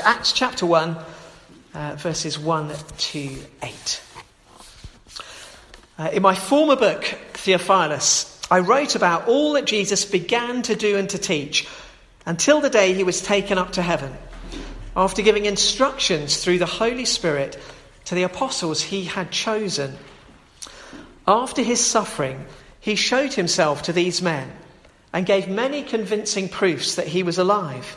Acts chapter 1, uh, verses 1 to 8. Uh, in my former book, Theophilus, I wrote about all that Jesus began to do and to teach until the day he was taken up to heaven, after giving instructions through the Holy Spirit to the apostles he had chosen. After his suffering, he showed himself to these men and gave many convincing proofs that he was alive.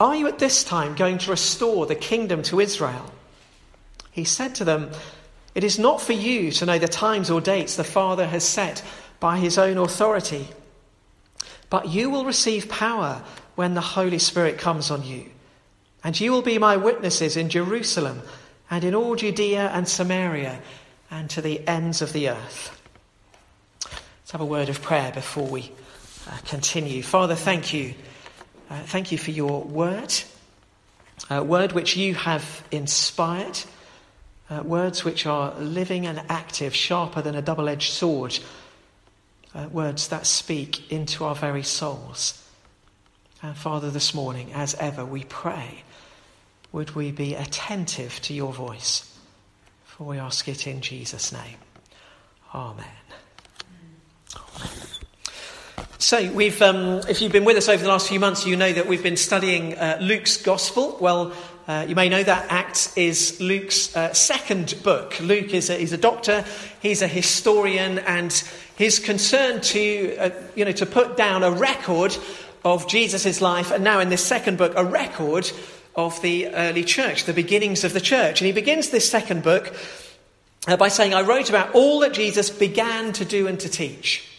are you at this time going to restore the kingdom to Israel? He said to them, It is not for you to know the times or dates the Father has set by his own authority, but you will receive power when the Holy Spirit comes on you. And you will be my witnesses in Jerusalem and in all Judea and Samaria and to the ends of the earth. Let's have a word of prayer before we uh, continue. Father, thank you uh, thank you for your word, uh, word which you have inspired, uh, words which are living and active, sharper than a double edged sword, uh, words that speak into our very souls. And Father, this morning, as ever, we pray, would we be attentive to your voice? For we ask it in Jesus' name. Amen. Amen. So, we've, um, if you've been with us over the last few months, you know that we've been studying uh, Luke's Gospel. Well, uh, you may know that Acts is Luke's uh, second book. Luke is a, he's a doctor, he's a historian, and his concern to, uh, you know, to put down a record of Jesus' life, and now in this second book, a record of the early church, the beginnings of the church. And he begins this second book uh, by saying, I wrote about all that Jesus began to do and to teach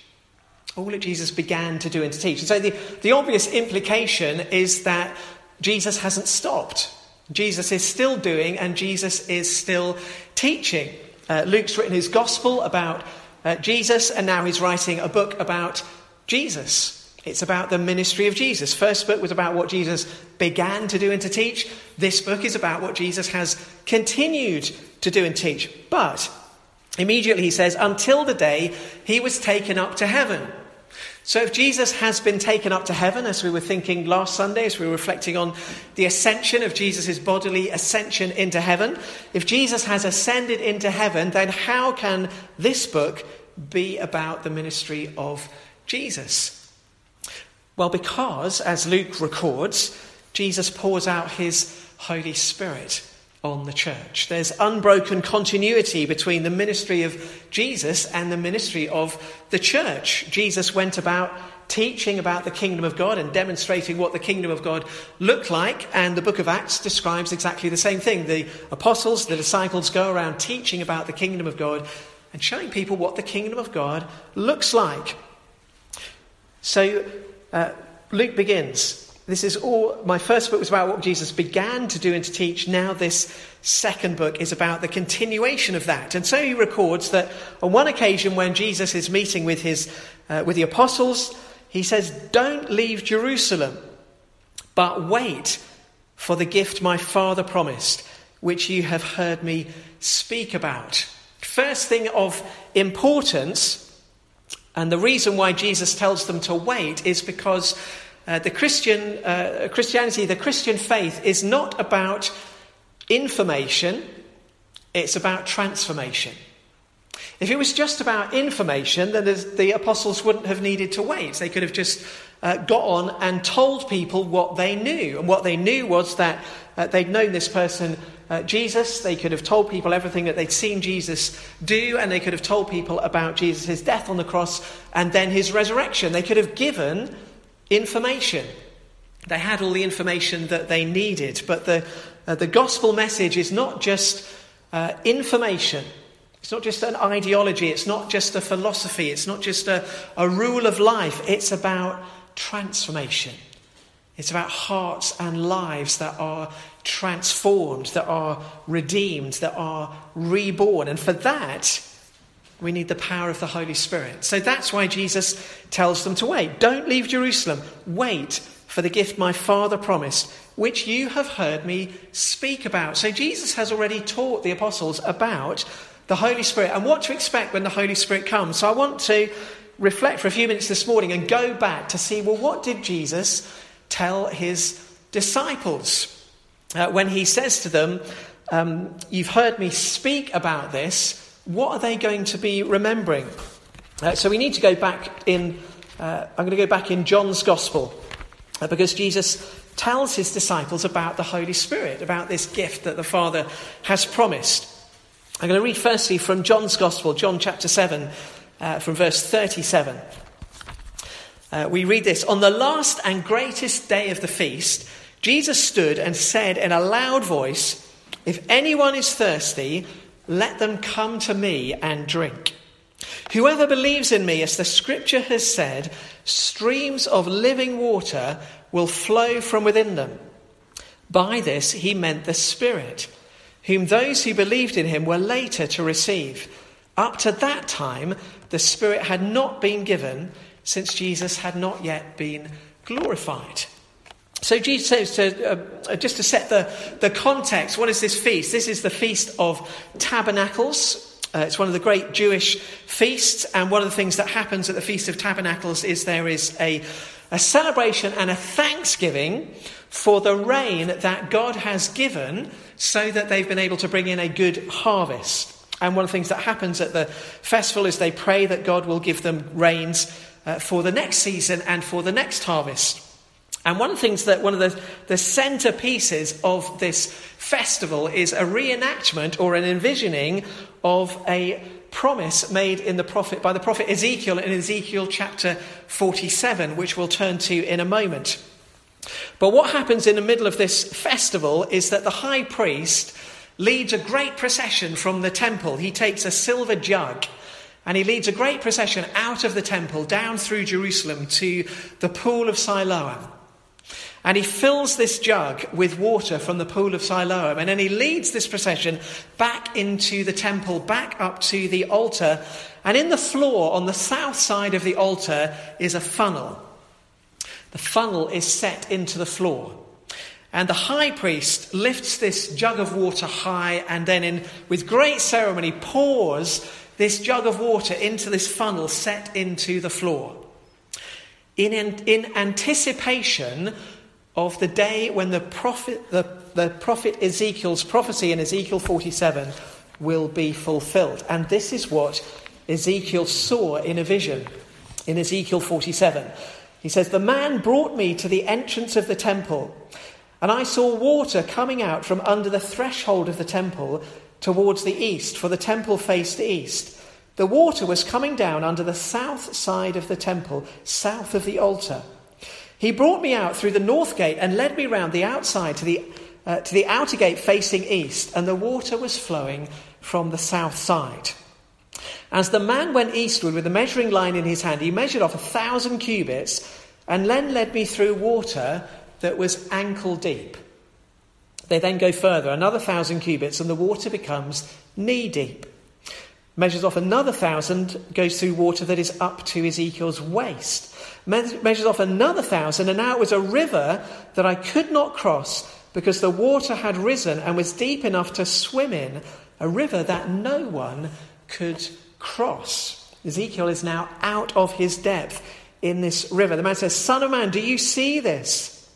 all that Jesus began to do and to teach. And so the, the obvious implication is that Jesus hasn't stopped. Jesus is still doing and Jesus is still teaching. Uh, Luke's written his gospel about uh, Jesus and now he's writing a book about Jesus. It's about the ministry of Jesus. First book was about what Jesus began to do and to teach. This book is about what Jesus has continued to do and teach. But immediately he says, until the day he was taken up to heaven. So, if Jesus has been taken up to heaven, as we were thinking last Sunday, as we were reflecting on the ascension of Jesus' bodily ascension into heaven, if Jesus has ascended into heaven, then how can this book be about the ministry of Jesus? Well, because, as Luke records, Jesus pours out his Holy Spirit on the church. There's unbroken continuity between the ministry of Jesus and the ministry of the church. Jesus went about teaching about the kingdom of God and demonstrating what the kingdom of God looked like, and the book of Acts describes exactly the same thing. The apostles, the disciples go around teaching about the kingdom of God and showing people what the kingdom of God looks like. So uh, Luke begins this is all, my first book was about what Jesus began to do and to teach. Now, this second book is about the continuation of that. And so he records that on one occasion when Jesus is meeting with, his, uh, with the apostles, he says, Don't leave Jerusalem, but wait for the gift my Father promised, which you have heard me speak about. First thing of importance, and the reason why Jesus tells them to wait is because uh, the Christian uh, Christianity, the Christian faith, is not about information; it's about transformation. If it was just about information, then the apostles wouldn't have needed to wait. They could have just uh, got on and told people what they knew. And what they knew was that uh, they'd known this person, uh, Jesus. They could have told people everything that they'd seen Jesus do, and they could have told people about Jesus' death on the cross and then his resurrection. They could have given information. They had all the information that they needed, but the, uh, the gospel message is not just uh, information. It's not just an ideology. It's not just a philosophy. It's not just a, a rule of life. It's about transformation. It's about hearts and lives that are transformed, that are redeemed, that are reborn. And for that, we need the power of the Holy Spirit. So that's why Jesus tells them to wait. Don't leave Jerusalem. Wait for the gift my Father promised, which you have heard me speak about. So Jesus has already taught the apostles about the Holy Spirit and what to expect when the Holy Spirit comes. So I want to reflect for a few minutes this morning and go back to see well, what did Jesus tell his disciples uh, when he says to them, um, You've heard me speak about this what are they going to be remembering? Uh, so we need to go back in, uh, I'm going to go back in John's Gospel uh, because Jesus tells his disciples about the Holy Spirit, about this gift that the Father has promised. I'm going to read firstly from John's Gospel, John chapter 7, uh, from verse 37. Uh, we read this On the last and greatest day of the feast, Jesus stood and said in a loud voice, If anyone is thirsty, let them come to me and drink. Whoever believes in me, as the scripture has said, streams of living water will flow from within them. By this he meant the Spirit, whom those who believed in him were later to receive. Up to that time, the Spirit had not been given, since Jesus had not yet been glorified. So Jesus says, to, uh, just to set the, the context, what is this feast? This is the Feast of Tabernacles. Uh, it's one of the great Jewish feasts, and one of the things that happens at the Feast of Tabernacles is there is a, a celebration and a thanksgiving for the rain that God has given so that they've been able to bring in a good harvest. And one of the things that happens at the festival is they pray that God will give them rains uh, for the next season and for the next harvest. And one of the things that one of the, the centerpieces of this festival is a reenactment or an envisioning of a promise made in the prophet by the prophet Ezekiel in Ezekiel chapter 47, which we'll turn to in a moment. But what happens in the middle of this festival is that the high priest leads a great procession from the temple. He takes a silver jug and he leads a great procession out of the temple down through Jerusalem to the pool of Siloam. And he fills this jug with water from the pool of Siloam. And then he leads this procession back into the temple, back up to the altar. And in the floor on the south side of the altar is a funnel. The funnel is set into the floor. And the high priest lifts this jug of water high and then, in, with great ceremony, pours this jug of water into this funnel set into the floor. In, in anticipation of the day when the prophet, the, the prophet Ezekiel's prophecy in Ezekiel 47 will be fulfilled. And this is what Ezekiel saw in a vision in Ezekiel 47. He says, The man brought me to the entrance of the temple, and I saw water coming out from under the threshold of the temple towards the east, for the temple faced east. The water was coming down under the south side of the temple, south of the altar. He brought me out through the north gate and led me round the outside to the, uh, to the outer gate facing east, and the water was flowing from the south side. As the man went eastward with the measuring line in his hand, he measured off a thousand cubits and then led me through water that was ankle deep. They then go further, another thousand cubits, and the water becomes knee deep. Measures off another thousand, goes through water that is up to Ezekiel's waist measures off another thousand, and now it was a river that I could not cross because the water had risen and was deep enough to swim in, a river that no one could cross. Ezekiel is now out of his depth in this river. The man says, Son of man, do you see this?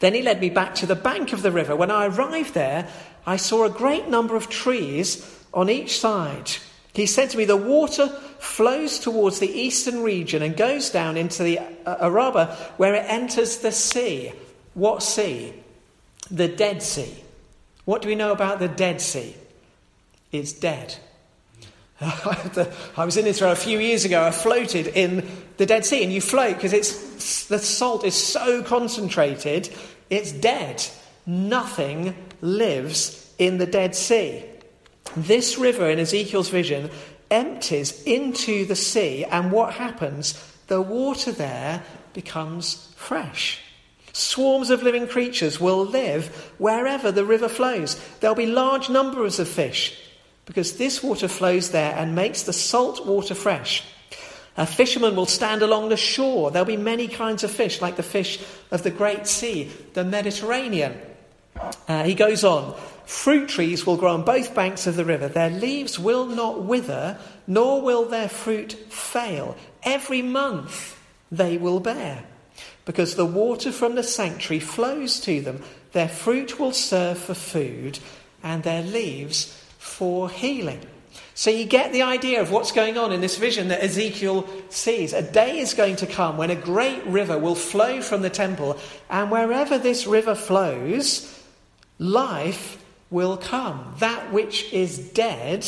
Then he led me back to the bank of the river. When I arrived there, I saw a great number of trees on each side. He said to me, The water flows towards the eastern region and goes down into the uh, Arabah where it enters the sea. What sea? The Dead Sea. What do we know about the Dead Sea? It's dead. I was in Israel a few years ago. I floated in the Dead Sea, and you float because it's the salt is so concentrated, it's dead. Nothing lives in the Dead Sea. This river in Ezekiel's vision empties into the sea, and what happens? The water there becomes fresh. Swarms of living creatures will live wherever the river flows. There'll be large numbers of fish because this water flows there and makes the salt water fresh. A fisherman will stand along the shore. There'll be many kinds of fish, like the fish of the Great Sea, the Mediterranean. Uh, he goes on Fruit trees will grow on both banks of the river. Their leaves will not wither, nor will their fruit fail. Every month they will bear because the water from the sanctuary flows to them. Their fruit will serve for food, and their leaves for healing. So you get the idea of what's going on in this vision that Ezekiel sees. A day is going to come when a great river will flow from the temple, and wherever this river flows, life will come. That which is dead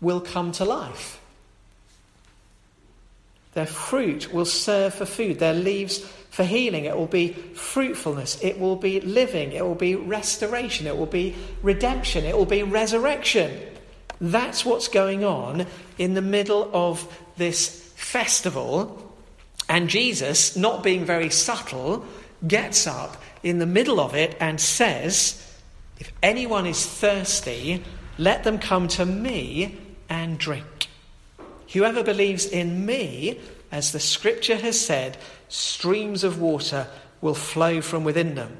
will come to life. Their fruit will serve for food, their leaves for healing, it will be fruitfulness, it will be living, it will be restoration, it will be redemption, it will be resurrection. That's what's going on in the middle of this festival. And Jesus, not being very subtle, gets up in the middle of it and says, If anyone is thirsty, let them come to me and drink. Whoever believes in me, as the scripture has said, streams of water will flow from within them.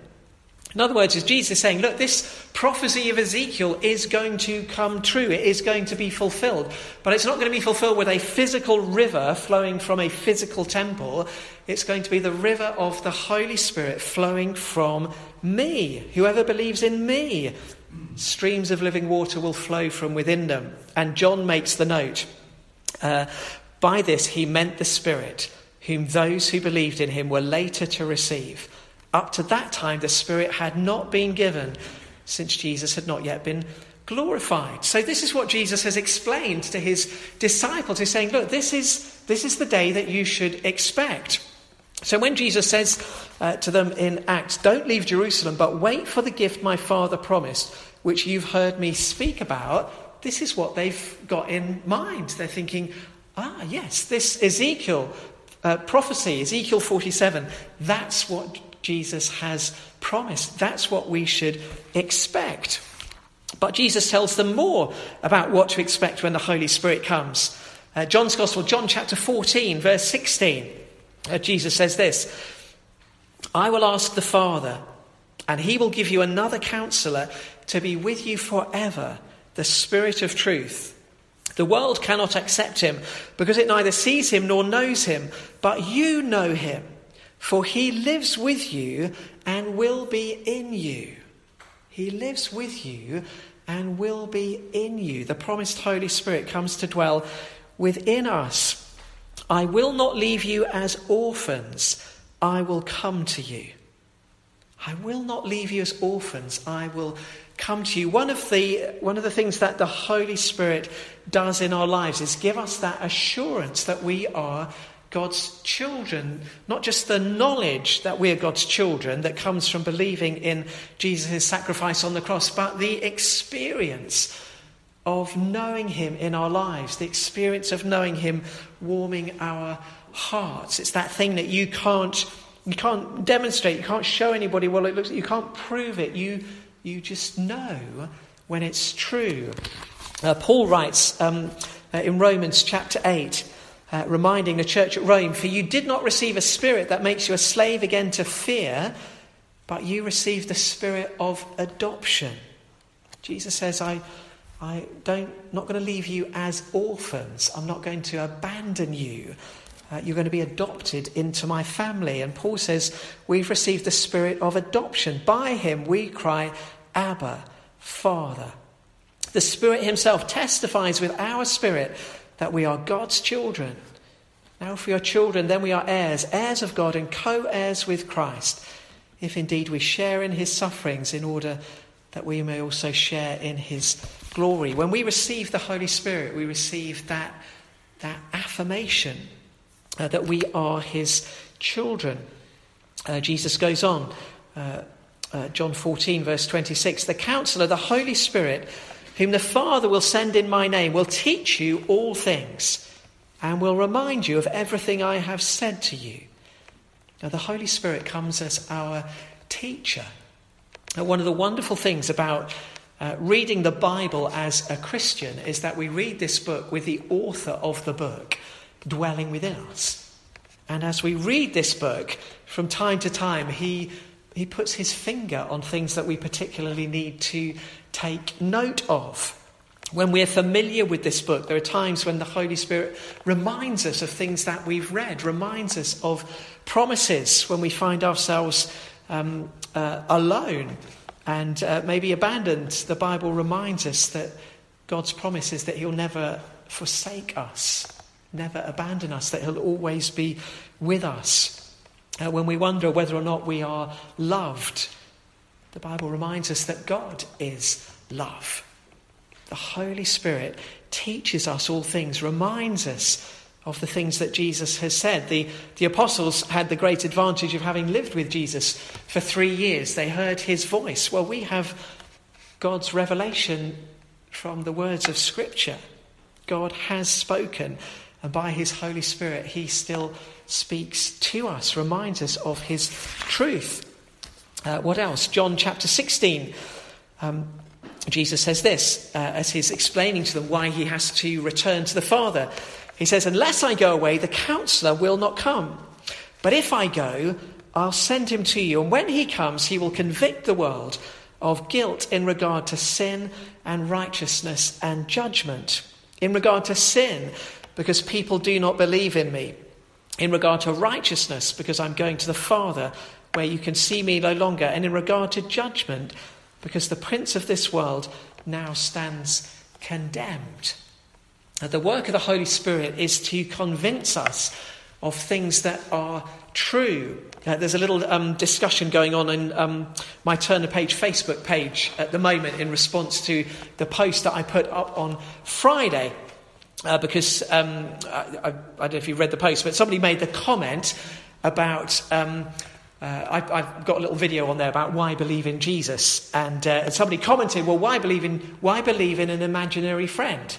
In other words, is Jesus saying, look, this prophecy of Ezekiel is going to come true. It is going to be fulfilled. But it's not going to be fulfilled with a physical river flowing from a physical temple. It's going to be the river of the Holy Spirit flowing from me. Whoever believes in me, streams of living water will flow from within them. And John makes the note. Uh, by this, he meant the Spirit whom those who believed in him were later to receive. Up to that time, the Spirit had not been given, since Jesus had not yet been glorified. So, this is what Jesus has explained to his disciples. He's saying, Look, this is, this is the day that you should expect. So, when Jesus says uh, to them in Acts, Don't leave Jerusalem, but wait for the gift my Father promised, which you've heard me speak about, this is what they've got in mind. They're thinking, Ah, yes, this Ezekiel uh, prophecy, Ezekiel 47, that's what Jesus has promised. That's what we should expect. But Jesus tells them more about what to expect when the Holy Spirit comes. Uh, John's Gospel, John chapter 14, verse 16, uh, Jesus says this I will ask the Father, and he will give you another counselor to be with you forever, the Spirit of truth the world cannot accept him because it neither sees him nor knows him, but you know him, for he lives with you and will be in you. He lives with you and will be in you. The promised Holy Spirit comes to dwell within us. I will not leave you as orphans, I will come to you. I will not leave you as orphans, I will come to you. One of the, one of the things that the Holy Spirit does in our lives is give us that assurance that we are God's children, not just the knowledge that we're God's children that comes from believing in Jesus' sacrifice on the cross, but the experience of knowing Him in our lives, the experience of knowing Him warming our hearts. It's that thing that you can't, you can't demonstrate, you can't show anybody what it looks like, you can't prove it. You you just know when it's true. Uh, Paul writes um, uh, in Romans chapter 8, uh, reminding the church at Rome, For you did not receive a spirit that makes you a slave again to fear, but you received the spirit of adoption. Jesus says, I, I don't, not going to leave you as orphans. I'm not going to abandon you. Uh, you're going to be adopted into my family. And Paul says, We've received the spirit of adoption. By him we cry, Abba, Father. The Spirit Himself testifies with our spirit that we are God's children. Now, if we are children, then we are heirs, heirs of God and co heirs with Christ, if indeed we share in His sufferings in order that we may also share in His glory. When we receive the Holy Spirit, we receive that, that affirmation uh, that we are His children. Uh, Jesus goes on. Uh, uh, John 14, verse 26. The counselor, the Holy Spirit, whom the Father will send in my name, will teach you all things and will remind you of everything I have said to you. Now, the Holy Spirit comes as our teacher. Now, one of the wonderful things about uh, reading the Bible as a Christian is that we read this book with the author of the book dwelling within us. And as we read this book, from time to time, he, he puts his finger on things that we particularly need to take note of. When we're familiar with this book, there are times when the Holy Spirit reminds us of things that we've read, reminds us of promises when we find ourselves um, uh, alone and uh, maybe abandoned. The Bible reminds us that God's promise is that He'll never forsake us, never abandon us, that He'll always be with us. Uh, when we wonder whether or not we are loved, the Bible reminds us that God is love. The Holy Spirit teaches us all things, reminds us of the things that Jesus has said. The, the apostles had the great advantage of having lived with Jesus for three years. They heard his voice. Well, we have God's revelation from the words of Scripture. God has spoken, and by his Holy Spirit, he still speaks to us, reminds us of his truth. Uh, what else? John chapter 16. Um, Jesus says this uh, as he's explaining to them why he has to return to the Father. He says, Unless I go away, the counselor will not come. But if I go, I'll send him to you. And when he comes, he will convict the world of guilt in regard to sin and righteousness and judgment. In regard to sin, because people do not believe in me. In regard to righteousness, because I'm going to the Father, where you can see me no longer. And in regard to judgment, because the prince of this world now stands condemned. The work of the Holy Spirit is to convince us of things that are true. Uh, there's a little um, discussion going on in um, my Turn the Page Facebook page at the moment in response to the post that I put up on Friday. Uh, because um, I, I, don't know if you read the post, but somebody made the comment about. Um, uh, I, have got a little video on there about why believe in Jesus, and, uh, somebody commented, "Well, why believe in why believe in an imaginary friend?"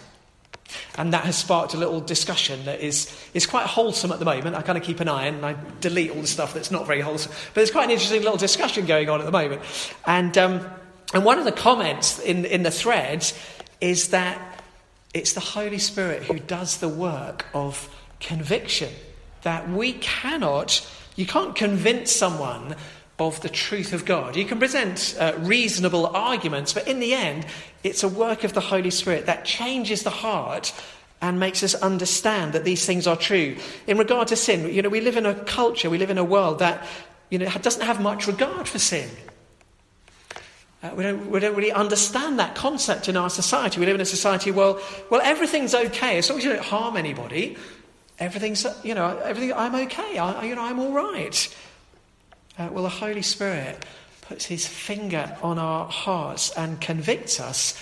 And that has sparked a little discussion that is, is quite wholesome at the moment. I kind of keep an eye on and I delete all the stuff that's not very wholesome. But there's quite an interesting little discussion going on at the moment. And, um, and one of the comments in, in the thread is that it's the Holy Spirit who does the work of conviction. That we cannot, you can't convince someone of the truth of God. You can present uh, reasonable arguments, but in the end, it's a work of the Holy Spirit that changes the heart and makes us understand that these things are true. In regard to sin, you know, we live in a culture, we live in a world that, you know, doesn't have much regard for sin. Uh, we, don't, we don't really understand that concept in our society. We live in a society, well, well, everything's okay as long as you don't harm anybody. Everything's, you know, everything, I'm okay. I, you know, I'm all right. Uh, well, the Holy Spirit puts his finger on our hearts and convicts us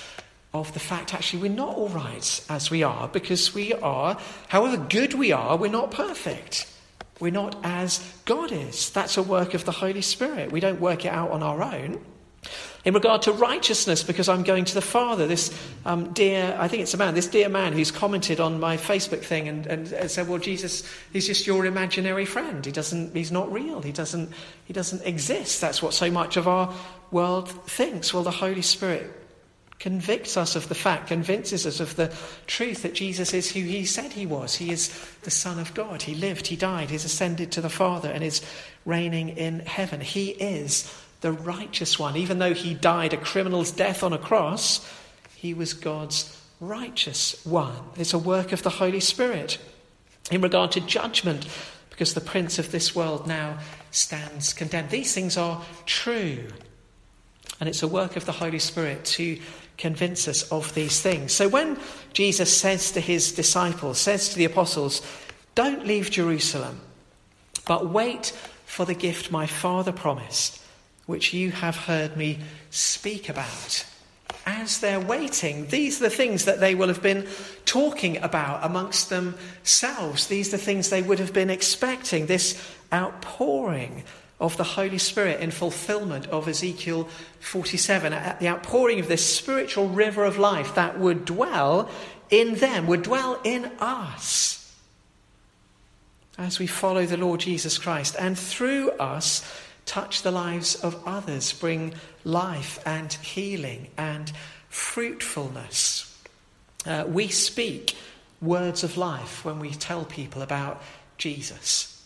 of the fact actually we're not all right as we are because we are, however good we are, we're not perfect. We're not as God is. That's a work of the Holy Spirit. We don't work it out on our own. In regard to righteousness, because I'm going to the Father, this um, dear, I think it's a man, this dear man who's commented on my Facebook thing and, and, and, said, well, Jesus, he's just your imaginary friend. He doesn't, he's not real. He doesn't, he doesn't exist. That's what so much of our world thinks. Well, the Holy Spirit convicts us of the fact, convinces us of the truth that Jesus is who he said he was. He is the Son of God. He lived, he died, he's ascended to the Father and is reigning in heaven. He is the righteous one. Even though he died a criminal's death on a cross, he was God's righteous one. It's a work of the Holy Spirit. In regard to judgment, because the prince of this world now stands condemned. These things are true. And it's a work of the Holy Spirit to convince us of these things. So when Jesus says to his disciples, says to the apostles, Don't leave Jerusalem, but wait for the gift my Father promised which you have heard me speak about. As they're waiting, these are the things that they will have been talking about amongst themselves. These are the things they would have been expecting this outpouring of the Holy Spirit in fulfillment of Ezekiel 47, at the outpouring of this spiritual river of life that would dwell in them, would dwell in us. as we follow the Lord Jesus Christ, and through us, touch the lives of others, bring life and healing and fruitfulness. Uh, we speak words of life when we tell people about Jesus.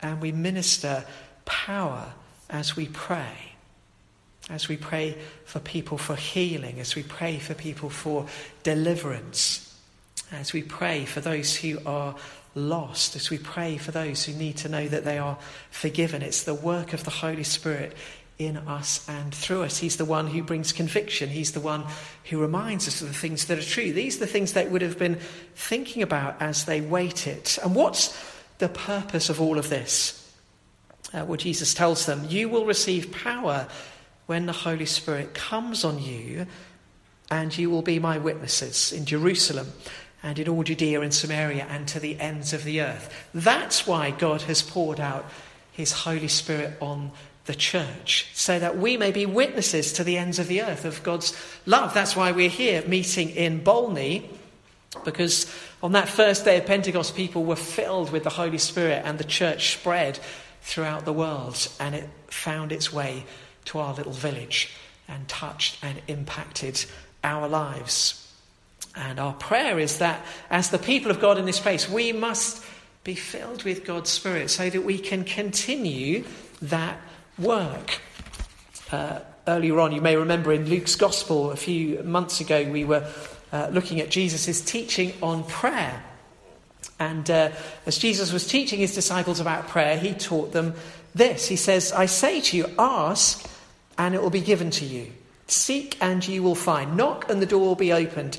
And we minister power as we pray. As we pray for people for healing, as we pray for people for deliverance, as we pray for those who are lost, as we pray for those who need to know that they are forgiven. It's the work of the Holy Spirit in us and through us. He's the one who brings conviction. He's the one who reminds us of the things that are true. These are the things they would have been thinking about as they waited. And what's the purpose of all of this? Uh, well, Jesus tells them, You will receive power when the Holy Spirit comes on you, and you will be my witnesses in Jerusalem and in all Judea and Samaria and to the ends of the earth. That's why God has poured out his Holy Spirit on the church, so that we may be witnesses to the ends of the earth of God's love. That's why we're here meeting in Bolney, because on that first day of Pentecost, people were filled with the Holy Spirit and the church spread throughout the world, and it found its way to our little village and touched and impacted our lives. And our prayer is that as the people of God in this place, we must be filled with God's Spirit so that we can continue that work. Uh, earlier on, you may remember in Luke's Gospel a few months ago, we were uh, looking at Jesus' teaching on prayer. And uh, as Jesus was teaching his disciples about prayer, he taught them this. He says, I say to you, ask and it will be given to you. Seek and you will find. Knock and the door will be opened.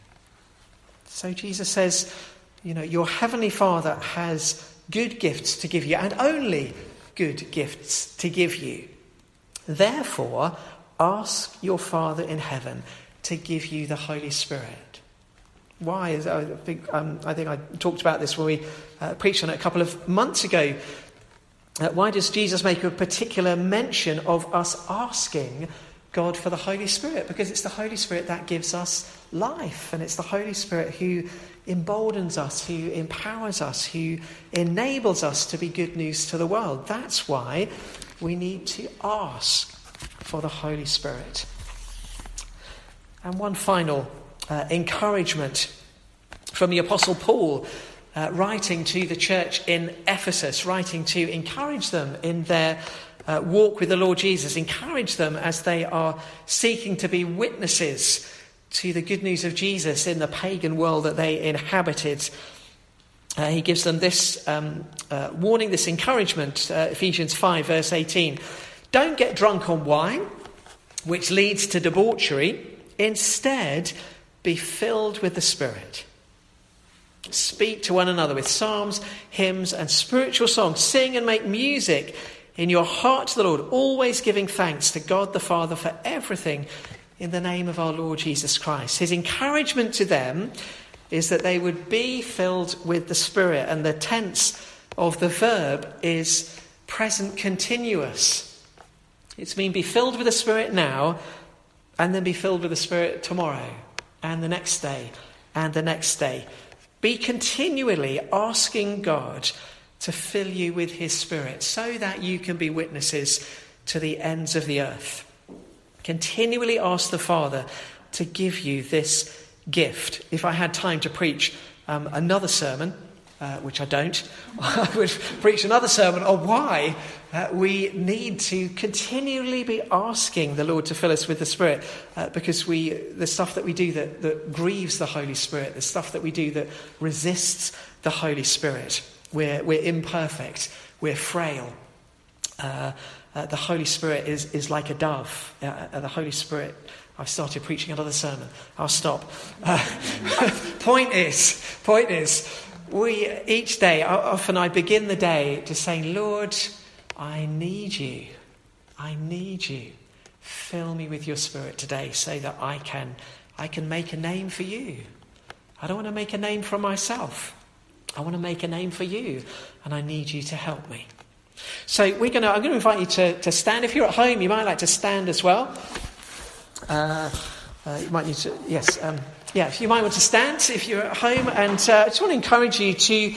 So Jesus says, you know, your heavenly Father has good gifts to give you, and only good gifts to give you. Therefore, ask your Father in heaven to give you the Holy Spirit. Why? I think, um, I think I talked about this when we uh, preached on it a couple of months ago. Uh, why does Jesus make a particular mention of us asking God for the Holy Spirit? Because it's the Holy Spirit that gives us life, and it's the Holy Spirit who emboldens us, who empowers us, who enables us to be good news to the world. That's why we need to ask for the Holy Spirit. And one final uh, encouragement from the Apostle Paul, uh, writing to the church in Ephesus, writing to encourage them in their uh, walk with the Lord Jesus, encourage them as they are seeking to be witnesses to the good news of Jesus in the pagan world that they inhabited. Uh, he gives them this um, uh, warning, this encouragement, uh, Ephesians 5, verse 18. Don't get drunk on wine, which leads to debauchery. Instead, be filled with the Spirit. Speak to one another with psalms, hymns, and spiritual songs. Sing and make music in your heart to the Lord, always giving thanks to God the Father for everything in the name of our Lord Jesus Christ. His encouragement to them is that they would be filled with the Spirit, and the tense of the verb is present continuous. It's mean be filled with the Spirit now, and then be filled with the Spirit tomorrow and the next day and the next day. Be continually asking God to fill you with His Spirit so that you can be witnesses to the ends of the earth. Continually ask the Father to give you this gift. If I had time to preach um, another sermon, uh, which I don't, I would preach another sermon on why uh, we need to continually be asking the Lord to fill us with the Spirit uh, because we, the stuff that we do that, that grieves the Holy Spirit, the stuff that we do that resists the Holy Spirit, we're, we're imperfect, we're frail. Uh, uh, the Holy Spirit is, is like a dove. Uh, the Holy Spirit I've started preaching another sermon. I'll stop. Uh, point is, point is, we each day, often I begin the day just saying, Lord, I need you. I need you. Fill me with your spirit today so that I can, I can make a name for you. I don't want to make a name for myself. I want to make a name for you, and I need you to help me. So we're going to, I'm going to invite you to, to stand. If you're at home, you might like to stand as well. Uh, uh, you might need to, yes, um, yeah, if you might want to stand if you're at home. And uh, I just want to encourage you to,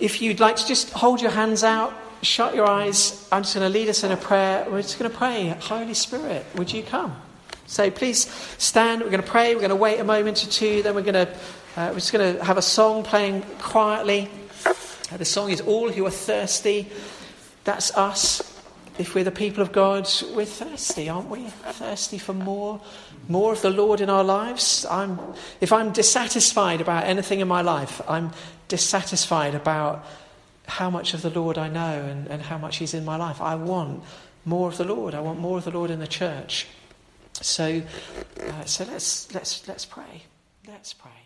if you'd like to just hold your hands out, shut your eyes. I'm just going to lead us in a prayer. We're just going to pray, Holy Spirit, would you come? So please stand. We're going to pray. We're going to wait a moment or two. Then we're going to, uh, we're just going to have a song playing quietly. Uh, the song is All Who Are Thirsty. That's us. If we're the people of God, we're thirsty, aren't we? Thirsty for more, more of the Lord in our lives. I'm, if I'm dissatisfied about anything in my life, I'm dissatisfied about how much of the Lord I know and, and how much He's in my life. I want more of the Lord. I want more of the Lord in the church. So, uh, so let's let's let's pray. Let's pray.